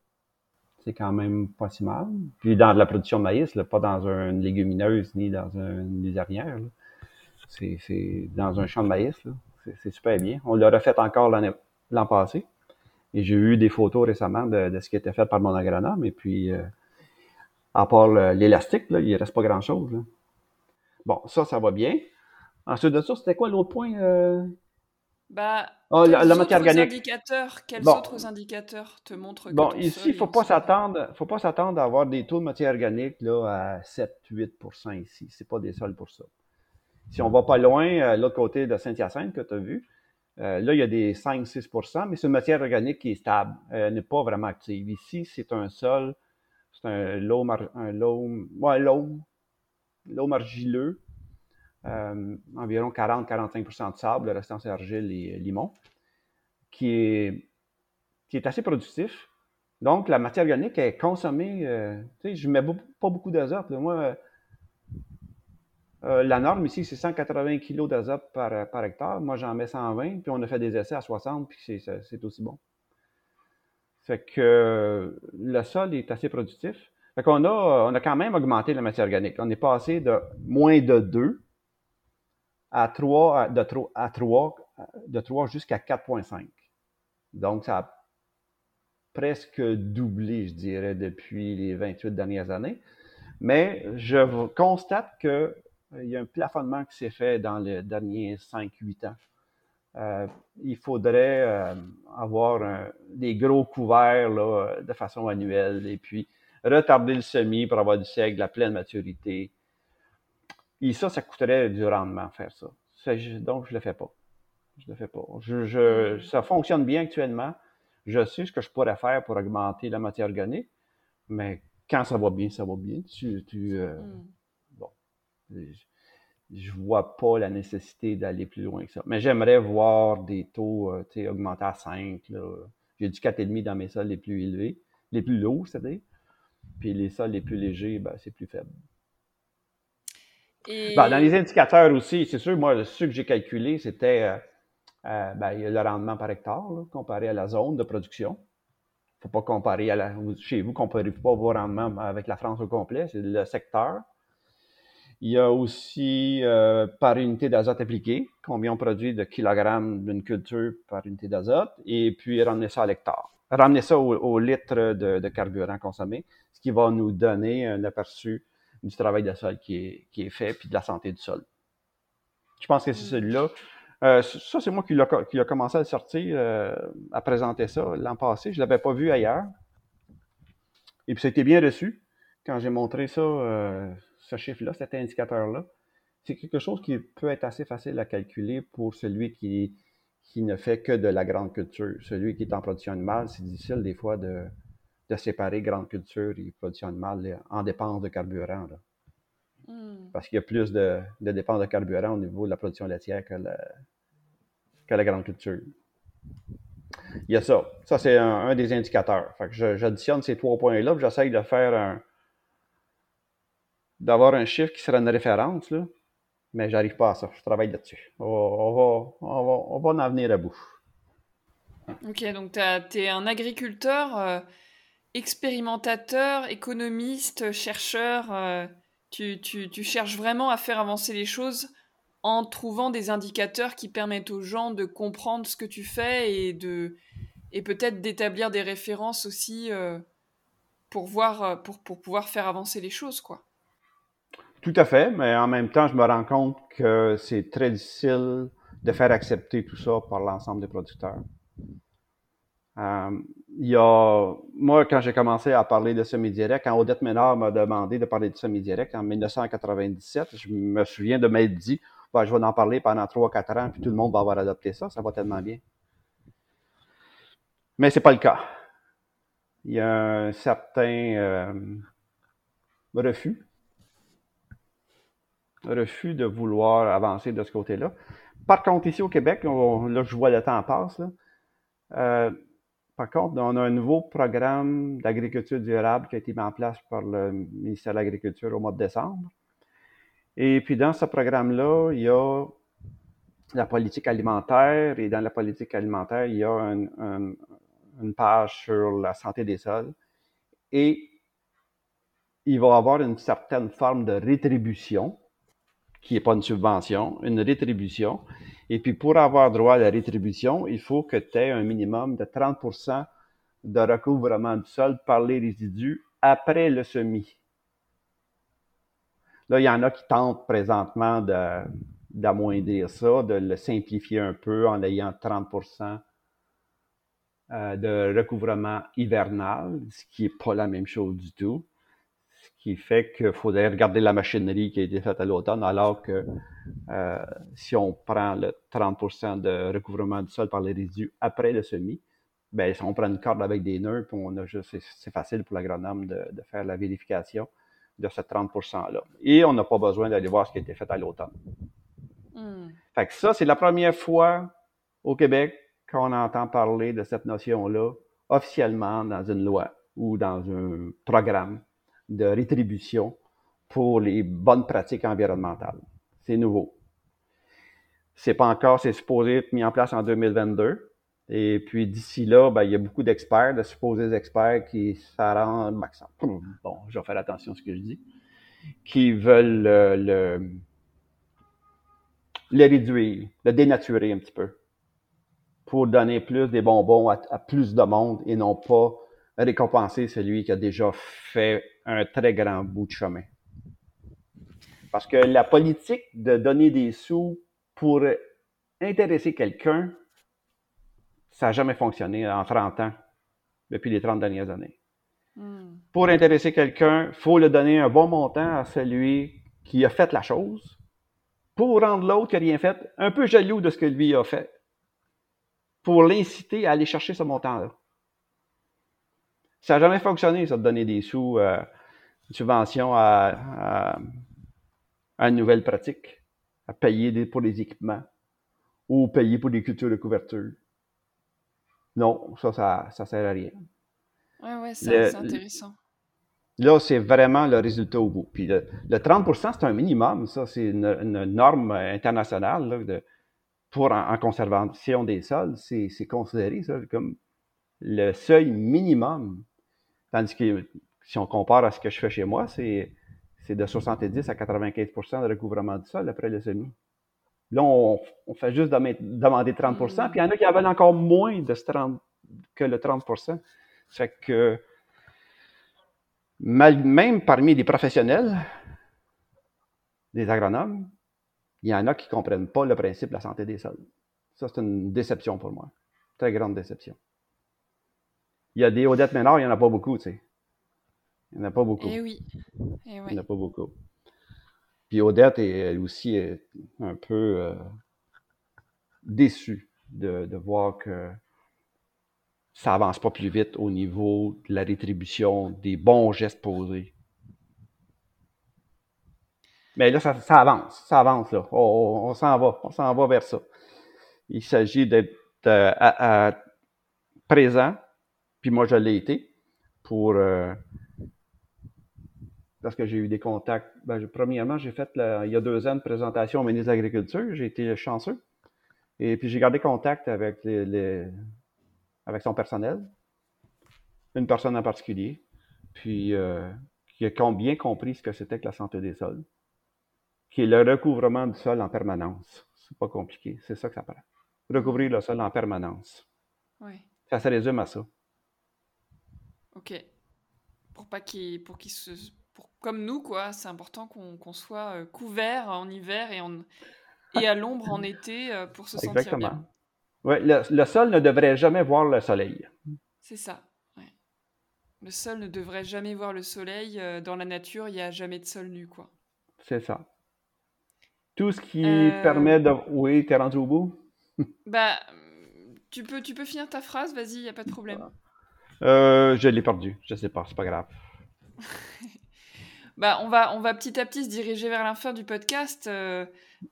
C'est quand même pas si mal. Puis dans la production de maïs, pas dans une légumineuse ni dans une lizarnière. C'est dans un champ de maïs. C'est super bien. On l'a refait encore l'an passé. Et j'ai eu des photos récemment de, ce qui était fait par mon agronome. Et puis, euh, à part l'élastique, il ne reste pas grand-chose. Bon, ça, ça va bien. Ensuite de ça, c'était quoi l'autre point? Euh? Bah, ah, la, matière organique. Indicateurs, quels autres indicateurs te montrent que Bon, ici, il ne faut pas s'attendre, faut pas s'attendre à avoir des taux de matière organique là, à 7-8% ici. Ce pas des sols pour ça. Si on va pas loin, à l'autre côté de Saint-Hyacinthe que tu as vu, euh, là, il y a des 5-6% mais c'est une matière organique qui est stable. Elle n'est pas vraiment active. Ici, c'est un sol, c'est un loam, un loam, loam, l'eau argileux, euh, environ 40-45% de sable, le restant c'est argile et limon, qui est, qui est assez productif. Donc, la matière organique est consommée. Euh, je ne mets pas beaucoup d'azote. Moi, euh, la norme ici, c'est 180 kg d'azote par, par, hectare. Moi, j'en mets 120, puis on a fait des essais à 60, puis c'est aussi bon. Fait que le sol est assez productif. Fait qu'on a, on a quand même augmenté la matière organique. On est passé de moins de 2 à 3, de 3, à 3, de 3 jusqu'à 4,5. Donc, ça a presque doublé, je dirais, depuis les 28 dernières années. Mais je constate qu'il euh, y a un plafonnement qui s'est fait dans les derniers 5-8 ans. Euh, il faudrait euh, avoir des gros couverts de façon annuelle et puis retarder le semis pour avoir du seigle à pleine maturité. Et ça, ça coûterait du rendement faire ça. donc, je ne le fais pas. Je le fais pas. Je, ça fonctionne bien actuellement. Je sais ce que je pourrais faire pour augmenter la matière organique, mais quand ça va bien, ça va bien. Tu, hmm. Je ne vois pas la nécessité d'aller plus loin que ça. Mais j'aimerais voir des taux euh, augmenter à 5. J'ai du 4,5 dans mes sols les plus élevés, les plus lourds, c'est-à-dire. Puis les sols les plus légers, ben, c'est plus faible. Ben, dans les indicateurs aussi, c'est sûr, moi, ce que j'ai calculé, c'était euh, euh ben, le rendement par hectare, comparé à la zone de production. faut pas comparer à la, chez vous, comparez pas vos rendements avec la France au complet, c'est le secteur. Il y a aussi euh, par unité d'azote appliqué, combien on produit de kilogrammes d'une culture par unité d'azote, et puis ramener ça à l'hectare. Ramener ça au, litre de, carburant consommé, ce qui va nous donner un aperçu du travail de sol qui est, qui est fait, puis de la santé du sol. Je pense que c'est mm. celui-là. Euh, ça, c'est moi qui a, commencé à le sortir, euh, à présenter ça l'an passé. Je ne l'avais pas vu ailleurs. Et puis, ça a été bien reçu quand j'ai montré ça ce chiffre-là, cet indicateur-là, c'est quelque chose qui peut être assez facile à calculer pour celui qui, qui ne fait que de la grande culture. Celui qui est en production animale, c'est difficile des fois de, séparer grande culture et production animale en dépenses de carburant. Hmm. Parce qu'il y a plus de, dépenses de carburant au niveau de la production laitière que la, que la grande culture. Il y a ça. Ça, c'est un, des indicateurs. j'additionne ces trois points-là, j'essaye de faire un, d'avoir un chiffre qui sera une référence, là, mais j'arrive pas à ça. Je travaille là-dessus. On, va, on, va, en venir à bout. Ok, donc tu es un agriculteur, euh, expérimentateur, économiste, chercheur. Euh, tu, tu, tu, cherches vraiment à faire avancer les choses en trouvant des indicateurs qui permettent aux gens de comprendre ce que tu fais et, et peut-être d'établir des références aussi euh, pour, voir, pour, pour pouvoir faire avancer les choses, quoi. Tout à fait, mais en même temps, je me rends compte que c'est très difficile de faire accepter tout ça par l'ensemble des producteurs. Euh, il y a, moi, quand j'ai commencé à parler de semi-direct, quand Odette Ménard m'a demandé de parler de semi-direct en 1997, je me souviens de m'être dit, bah, je vais en parler pendant 3-4 ans, puis tout le monde va avoir adopté ça, ça va tellement bien. Mais c'est pas le cas. Il y a un certain euh, refus refus de vouloir avancer de ce côté-là. Par contre, ici au Québec, là, je vois le temps passe. Euh, par contre, on a un nouveau programme d'agriculture durable qui a été mis en place par le ministère de l'Agriculture au mois de décembre. Et puis, dans ce programme-là, il y a la politique alimentaire. Et dans la politique alimentaire, il y a une page sur la santé des sols. Et il va y avoir une certaine forme de rétribution qui n'est pas une subvention, une rétribution. Et puis, pour avoir droit à la rétribution, il faut que tu aies un minimum de 30% de recouvrement du sol par les résidus après le semis. Là, il y en a qui tentent présentement d'amoindrir ça, de le simplifier un peu en ayant 30% euh, de recouvrement hivernal, ce qui n'est pas la même chose du tout qui fait qu'il faudrait regarder la machinerie qui a été faite à l'automne, alors que euh, si on prend le 30% de recouvrement du sol par les résidus après le semis, ben, si on prend une corde avec des nœuds, puis on a juste, c'est facile pour l'agronome de, de, faire la vérification de ce 30 %-là. Et on n'a pas besoin d'aller voir ce qui a été fait à l'automne. Hmm. Fait que ça, c'est la première fois au Québec qu'on entend parler de cette notion-là officiellement dans une loi ou dans un programme de rétribution pour les bonnes pratiques environnementales. C'est nouveau. C'est pas encore, c'est supposé être mis en place en 2022. Et puis d'ici là, ben, il y a beaucoup d'experts, de supposés experts qui s'arrangent, ben, <coughs> bon, je vais faire attention à ce que je dis, qui veulent le, le, réduire, le dénaturer un petit peu, pour donner plus des bonbons à plus de monde et non pas récompenser celui qui a déjà fait un très grand bout de chemin. Parce que la politique de donner des sous pour intéresser quelqu'un, ça n'a jamais fonctionné en 30 ans, depuis les 30 dernières années. Hmm. Pour intéresser quelqu'un, il faut le donner un bon montant à celui qui a fait la chose, pour rendre l'autre qui n'a rien fait un peu jaloux de ce que lui a fait, pour l'inciter à aller chercher ce montant-là. Ça n'a jamais fonctionné, ça, de donner des sous, euh, subvention à, à, une nouvelle pratique, à payer pour des équipements ou payer pour des cultures de couverture. Non, ça, ça, sert à rien. Oui, oui, c'est intéressant. Là, c'est vraiment le résultat au bout. Puis le, 30% c'est un minimum, ça, c'est une, norme internationale de, pour en, conservation des sols. C'est considéré ça comme le seuil minimum. Tandis que si on compare à ce que je fais chez moi, c'est, de 70 à 95% de recouvrement du sol après le semis. Là, on, fait juste demander 30% Puis il y en a qui avaient encore moins de 30, que le 30 Ça fait que même parmi les professionnels, des agronomes, il y en a qui ne comprennent pas le principe de la santé des sols. Ça, c'est une déception pour moi. Très grande déception. Il y a des Odette Ménard, il n'y en a pas beaucoup, tu sais. Il n'y en a pas beaucoup. Eh oui. Eh Il n'y en a pas beaucoup. Puis Odette est elle aussi un peu euh, déçue de, de, voir que ça avance pas plus vite au niveau de la rétribution des bons gestes posés. Mais là, ça, avance, ça avance là. On, s'en va, on s'en va vers ça. Il s'agit d'être euh, présent, puis moi je l'ai été, pour euh, parce que j'ai eu des contacts. Ben, premièrement, j'ai fait il y a deux ans une présentation au ministre de l'Agriculture. J'ai été chanceux. Et puis j'ai gardé contact avec les, avec son personnel, une personne en particulier, puis euh, qui a bien compris ce que c'était que la santé des sols, qui est le recouvrement du sol en permanence. C'est pas compliqué, c'est ça que ça prend. Recouvrir le sol en permanence. Oui. Ça se résume à ça. OK. Pour pas qu'il pour qu'il se comme nous, quoi. C'est important qu'on soit euh, couvert en hiver et, en, et à l'ombre en <laughs> été euh, pour se sentir bien. Ouais, le, le, sol ne devrait jamais voir le soleil. C'est ça. Ouais. Le sol ne devrait jamais voir le soleil. Euh, dans la nature, il n'y a jamais de sol nu, quoi. C'est ça. Tout ce qui permet de... Oui, t'es rendu au bout? <laughs> bah, tu peux, tu peux finir ta phrase, vas-y, il n'y a pas de problème. je l'ai perdu, je sais pas, c'est pas grave. <laughs> Bah, on, va, on va petit à petit se diriger vers la fin du podcast. Euh,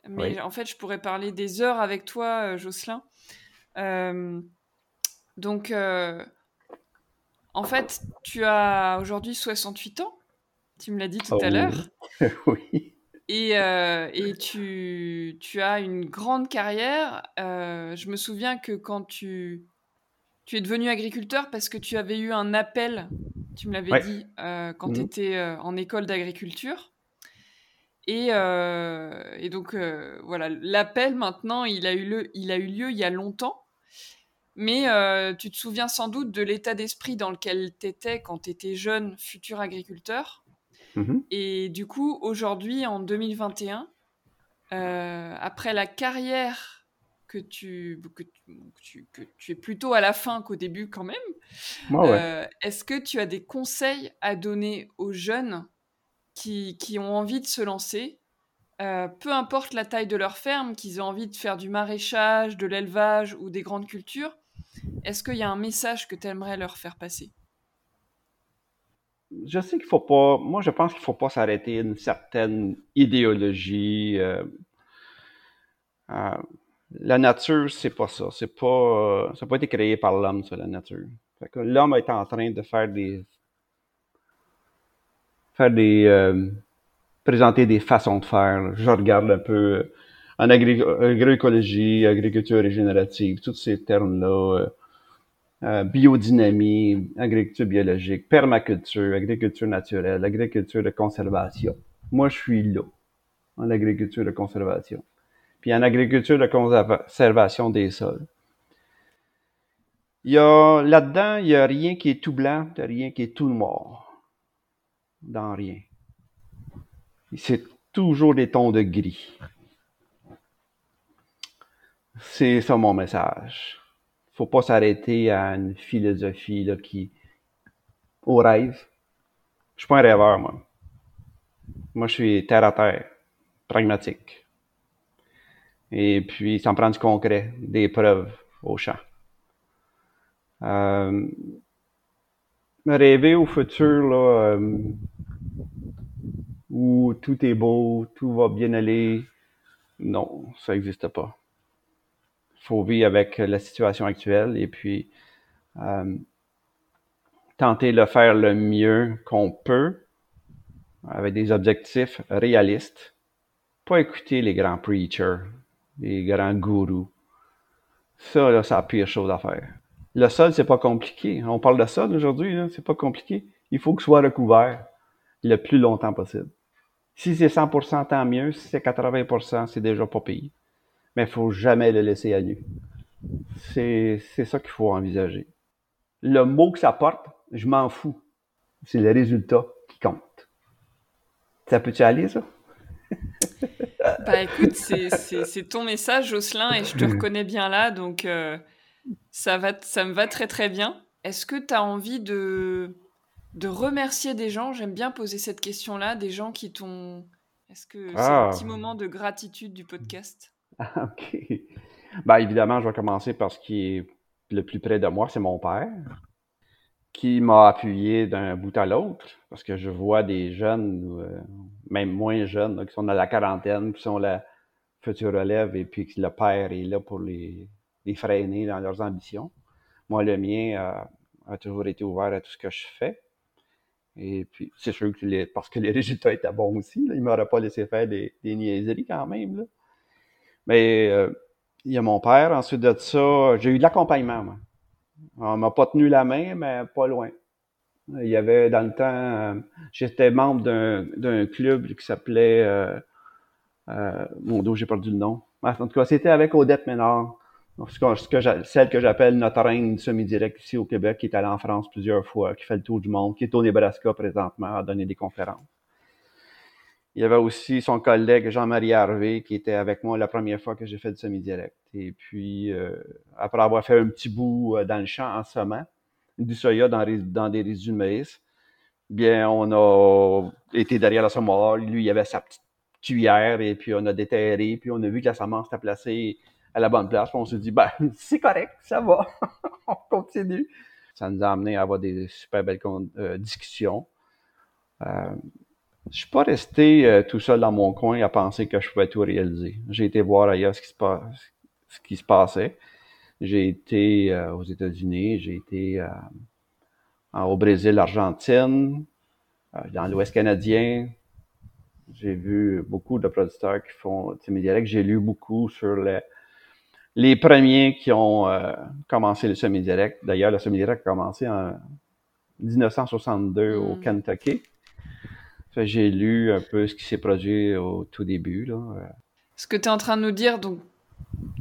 mais en fait, je pourrais parler des heures avec toi, euh, Jocelyn. Euh, donc, en fait, tu as aujourd'hui 68 ans. Tu me l'as dit tout à l'heure. <laughs> oui. Et, et tu, tu, as une grande carrière. je me souviens que quand tu, tu es devenu agriculteur parce que tu avais eu un appel tu me l'avais dit euh, quand tu étais euh, en école d'agriculture. Et, euh, et, donc, voilà, l'appel maintenant, il a, eu le, il a eu lieu il y a longtemps. Mais tu te souviens sans doute de l'état d'esprit dans lequel tu étais quand tu étais jeune, futur agriculteur. Mmh et du coup, aujourd'hui, en 2021, après la carrière que tu, que tu, que tu, es plutôt à la fin qu'au début quand même. Euh, est-ce que tu as des conseils à donner aux jeunes qui, qui ont envie de se lancer, euh, peu importe la taille de leur ferme, qu'ils ont envie de faire du maraîchage, de l'élevage ou des grandes cultures Est-ce qu'il y a un message que tu aimerais leur faire passer? Je sais qu'il faut pas. Moi, je pense qu'il faut pas s'arrêter à une certaine idéologie. Euh, la nature, c'est pas ça. C'est pas, euh, ça n'a pas été créé par l'homme, ça, la nature. l'homme est en train de faire des, faire des, euh, présenter des façons de faire. Je regarde un peu euh, en agroécologie, agriculture régénérative, tous ces termes-là, biodynamie, agriculture biologique, permaculture, agriculture naturelle, agriculture de conservation. Moi, je suis là, en agriculture de conservation puis en agriculture de conservation des sols. Il y a là-dedans, il n'y a rien qui est tout blanc, il n'y a rien qui est tout noir. Dans rien. C'est toujours des tons de gris. C'est ça mon message. Faut pas s'arrêter à une philosophie là, qui au rêve. Je suis pas un rêveur, moi. Moi, je suis terre à terre, pragmatique. Et puis, ça me prend du concret, des preuves au champ. Euh, rêver au futur, là, euh, où tout est beau, tout va bien aller, non, ça n'existe pas. Il faut vivre avec la situation actuelle et puis euh, tenter de faire le mieux qu'on peut avec des objectifs réalistes. Pas écouter les grands preachers, les grands gourous. Ça, là, c'est la pire chose à faire. Le sol, c'est pas compliqué. On parle de sol aujourd'hui, c'est pas compliqué. Il faut que soit recouvert le plus longtemps possible. Si c'est 100%, tant mieux. Si c'est 80%, c'est déjà pas payé. Mais il faut jamais le laisser à nu. C'est ça qu'il faut envisager. Le mot que ça porte, je m'en fous. C'est le résultat qui compte. Ça peut-tu aller, ça? <laughs> bah écoute, c'est ton message, Jocelyn, et je te reconnais bien là, donc euh, ça, va, ça me va très très bien. Est-ce que tu as envie de, de remercier des gens? J'aime bien poser cette question-là, des gens qui t'ont... Est-ce que c'est un petit ah. moment de gratitude du podcast? Ok. Ben, évidemment, je vais commencer par ce qui est le plus près de moi, c'est mon père, qui m'a appuyé d'un bout à l'autre, parce que je vois des jeunes, euh, même moins jeunes, qui sont dans la quarantaine, qui sont la future relève, et puis que le père est là pour les, freiner dans leurs ambitions. Moi, le mien a toujours été ouvert à tout ce que je fais. Et puis, c'est sûr que parce que les <laughs> résultats étaient bons aussi, il ne m'aurait pas laissé faire des, niaiseries quand même. Là. Mais euh, il y a mon père. Ensuite de ça, j'ai eu de l'accompagnement, moi. On m'a pas tenu la main, mais pas loin. Il y avait dans le temps, euh, j'étais membre d'un club qui s'appelait, euh, euh, mon dos, j'ai perdu le nom. En tout cas, c'était avec Odette Ménard, ce que, celle que j'appelle notre reine semi-direct ici au Québec, qui est allée en France plusieurs fois, qui fait le tour du monde, qui est au Nebraska présentement à donner des conférences. Il y avait aussi son collègue Jean-Marie Harvey qui était avec moi la première fois que j'ai fait du semi-direct. Et puis, euh, après avoir fait un petit bout euh, dans le champ en semant, du soya dans, des résidus de maïs, bien, on a été derrière la semoir. Lui, il avait sa petite cuillère et puis on a déterré. Puis on a vu que la semence était placée à la bonne place. Puis on s'est dit, ben, <laughs> c'est correct, ça va. <laughs> on continue. Ça nous a amené à avoir des super belles euh, discussions. Euh, je suis pas resté euh, tout seul dans mon coin à penser que je pouvais tout réaliser. J'ai été voir ailleurs ce qui se, ce qui se passait. J'ai été euh, aux États-Unis, j'ai été euh, au Brésil, Argentine, dans l'Ouest canadien. J'ai vu beaucoup de producteurs qui font semi-direct. J'ai lu beaucoup sur les, les premiers qui ont commencé le semi-direct. D'ailleurs, le semi-direct a commencé en 1962 au hmm. Kentucky. J'ai lu un peu ce qui s'est produit au tout début. Là. Ce que tu es en train de nous dire, donc,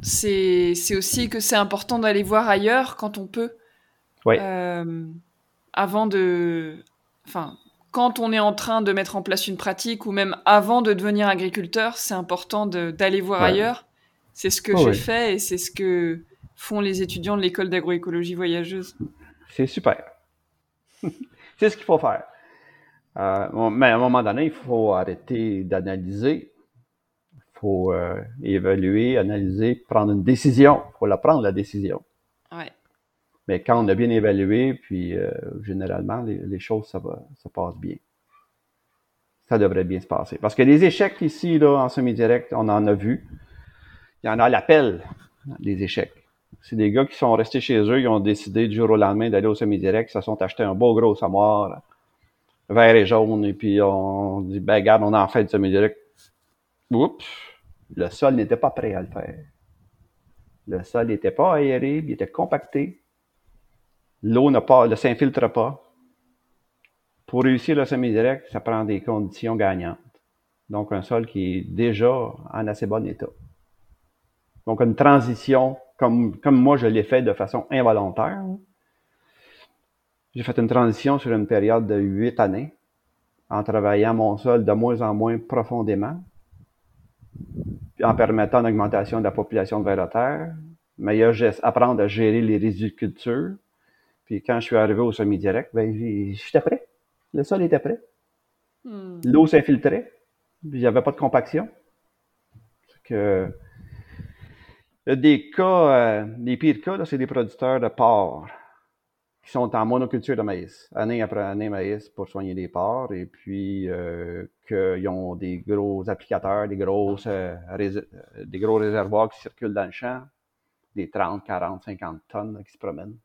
c'est aussi que c'est important d'aller voir ailleurs quand on peut. Oui. Euh, avant de. Enfin, quand on est en train de mettre en place une pratique ou même avant de devenir agriculteur, c'est important d'aller voir ailleurs. C'est ce que oh, j'ai fait et c'est ce que font les étudiants de l'école d'agroécologie voyageuse. C'est super. <laughs> c'est ce qu'il faut faire. Euh, mais à un moment donné, il faut arrêter d'analyser. Il faut euh, évaluer, analyser, prendre une décision. Il faut la prendre, la décision. Ouais. Mais quand on a bien évalué, puis euh, généralement, les, choses, ça, va, ça passe bien. Ça devrait bien se passer. Parce que les échecs ici, là, en semi-direct, on en a vu. Il y en a à l'appel, des échecs. C'est des gars qui sont restés chez eux, ils ont décidé du jour au lendemain d'aller au semi-direct, se sont achetés un beau gros samoir vert et jaune, et puis on dit, ben regarde, on en fait du semi-direct. Oups, le sol n'était pas prêt à le faire. Le sol n'était pas aéré, il était compacté. L'eau ne, s'infiltre pas. Pour réussir le semi-direct, ça prend des conditions gagnantes. Donc, un sol qui est déjà en assez bon état. Donc, une transition, comme, comme moi je l'ai fait de façon involontaire, j'ai fait une transition sur une période de huit années en travaillant mon sol de moins en moins profondément, en permettant une augmentation de la population de vers terre, meilleur geste, apprendre à gérer les résidus de culture. Puis quand je suis arrivé au semi-direct, ben, j'étais prêt. Le sol était prêt. Hmm. L'eau s'infiltrait. Il n'y avait pas de compaction. Que, des cas, les euh, pires cas, c'est des producteurs de porc qui sont en monoculture de maïs, année après année maïs pour soigner les porcs, et puis euh, qu'ils ont des gros applicateurs, des, euh, euh, des gros réservoirs qui circulent dans le champ, des 30, 40, 50 tonnes qui se promènent.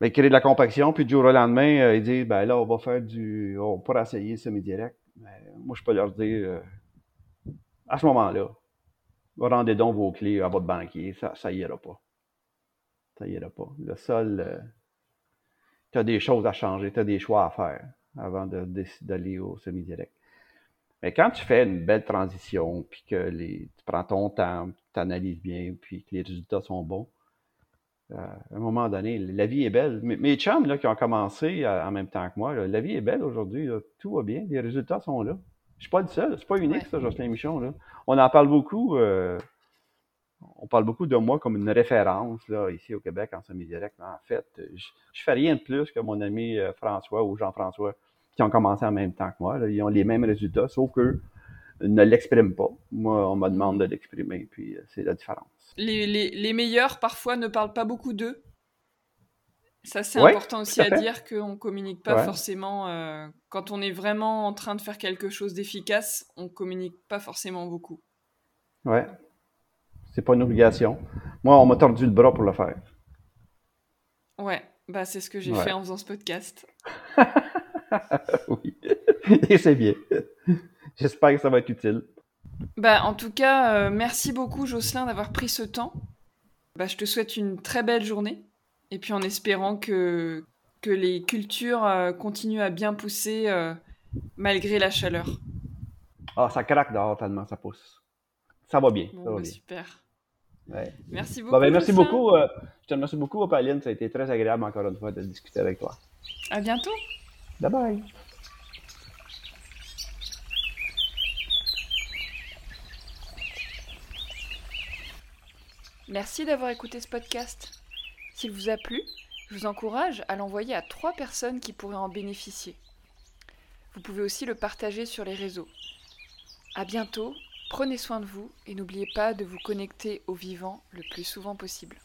Mais ils créent de la compaction, puis du jour au lendemain, ils disent ben là, on va faire du. On pourra essayer semi-direct. Mais moi, je peux leur dire à ce moment-là, rendez donc vos clés à votre banquier, ça, ça ira pas ça ira pas. Le sol, euh, tu as des choses à changer, tu as des choix à faire avant d'aller au semi-direct. Mais quand tu fais une belle transition, puis que les, tu prends ton temps, tu analyses bien, puis que les résultats sont bons, euh, à un moment donné, la vie est belle. Mes, mes chums là, qui ont commencé euh, en même temps que moi, la vie est belle aujourd'hui. Tout va bien. Les résultats sont là. Je suis pas le seul. C'est pas unique, ça, Jocelyn Michon. Là. On en parle beaucoup. Euh, on parle beaucoup de moi comme une référence là, ici au Québec en semi-direct. En fait, je, je fais rien de plus que mon ami François ou Jean-François qui ont commencé en même temps que moi. Là. Ils ont les mêmes résultats, sauf que ne l'expriment pas. Moi, on me demande de l'exprimer, puis c'est la différence les, meilleurs, parfois, ne parlent pas beaucoup d'eux. Ça, c'est important aussi à, dire qu'on ne communique pas forcément. Euh, quand on est vraiment en train de faire quelque chose d'efficace, on ne communique pas forcément beaucoup. Ouais. C'est pas une obligation. Moi, on m'a tordu le bras pour le faire. Ouais, bah c'est ce que j'ai fait en faisant ce podcast. <laughs> oui. Et c'est bien. J'espère que ça va être utile. Bah, en tout cas, euh, merci beaucoup Jocelyn d'avoir pris ce temps. Bah, je te souhaite une très belle journée. Et puis en espérant que, que les cultures euh, continuent à bien pousser euh, malgré la chaleur. Ah, ça craque dehors tellement ça pousse. Ça va bien. Bah, super. Merci beaucoup. Ben, merci beaucoup. je te remercie beaucoup, Opaline. Ça a été très agréable encore une fois de discuter avec toi. À bientôt. Bye bye. Merci d'avoir écouté ce podcast. S'il vous a plu, je vous encourage à l'envoyer à trois personnes qui pourraient en bénéficier. Vous pouvez aussi le partager sur les réseaux. À bientôt, prenez soin de vous et n'oubliez pas de vous connecter au vivant le plus souvent possible.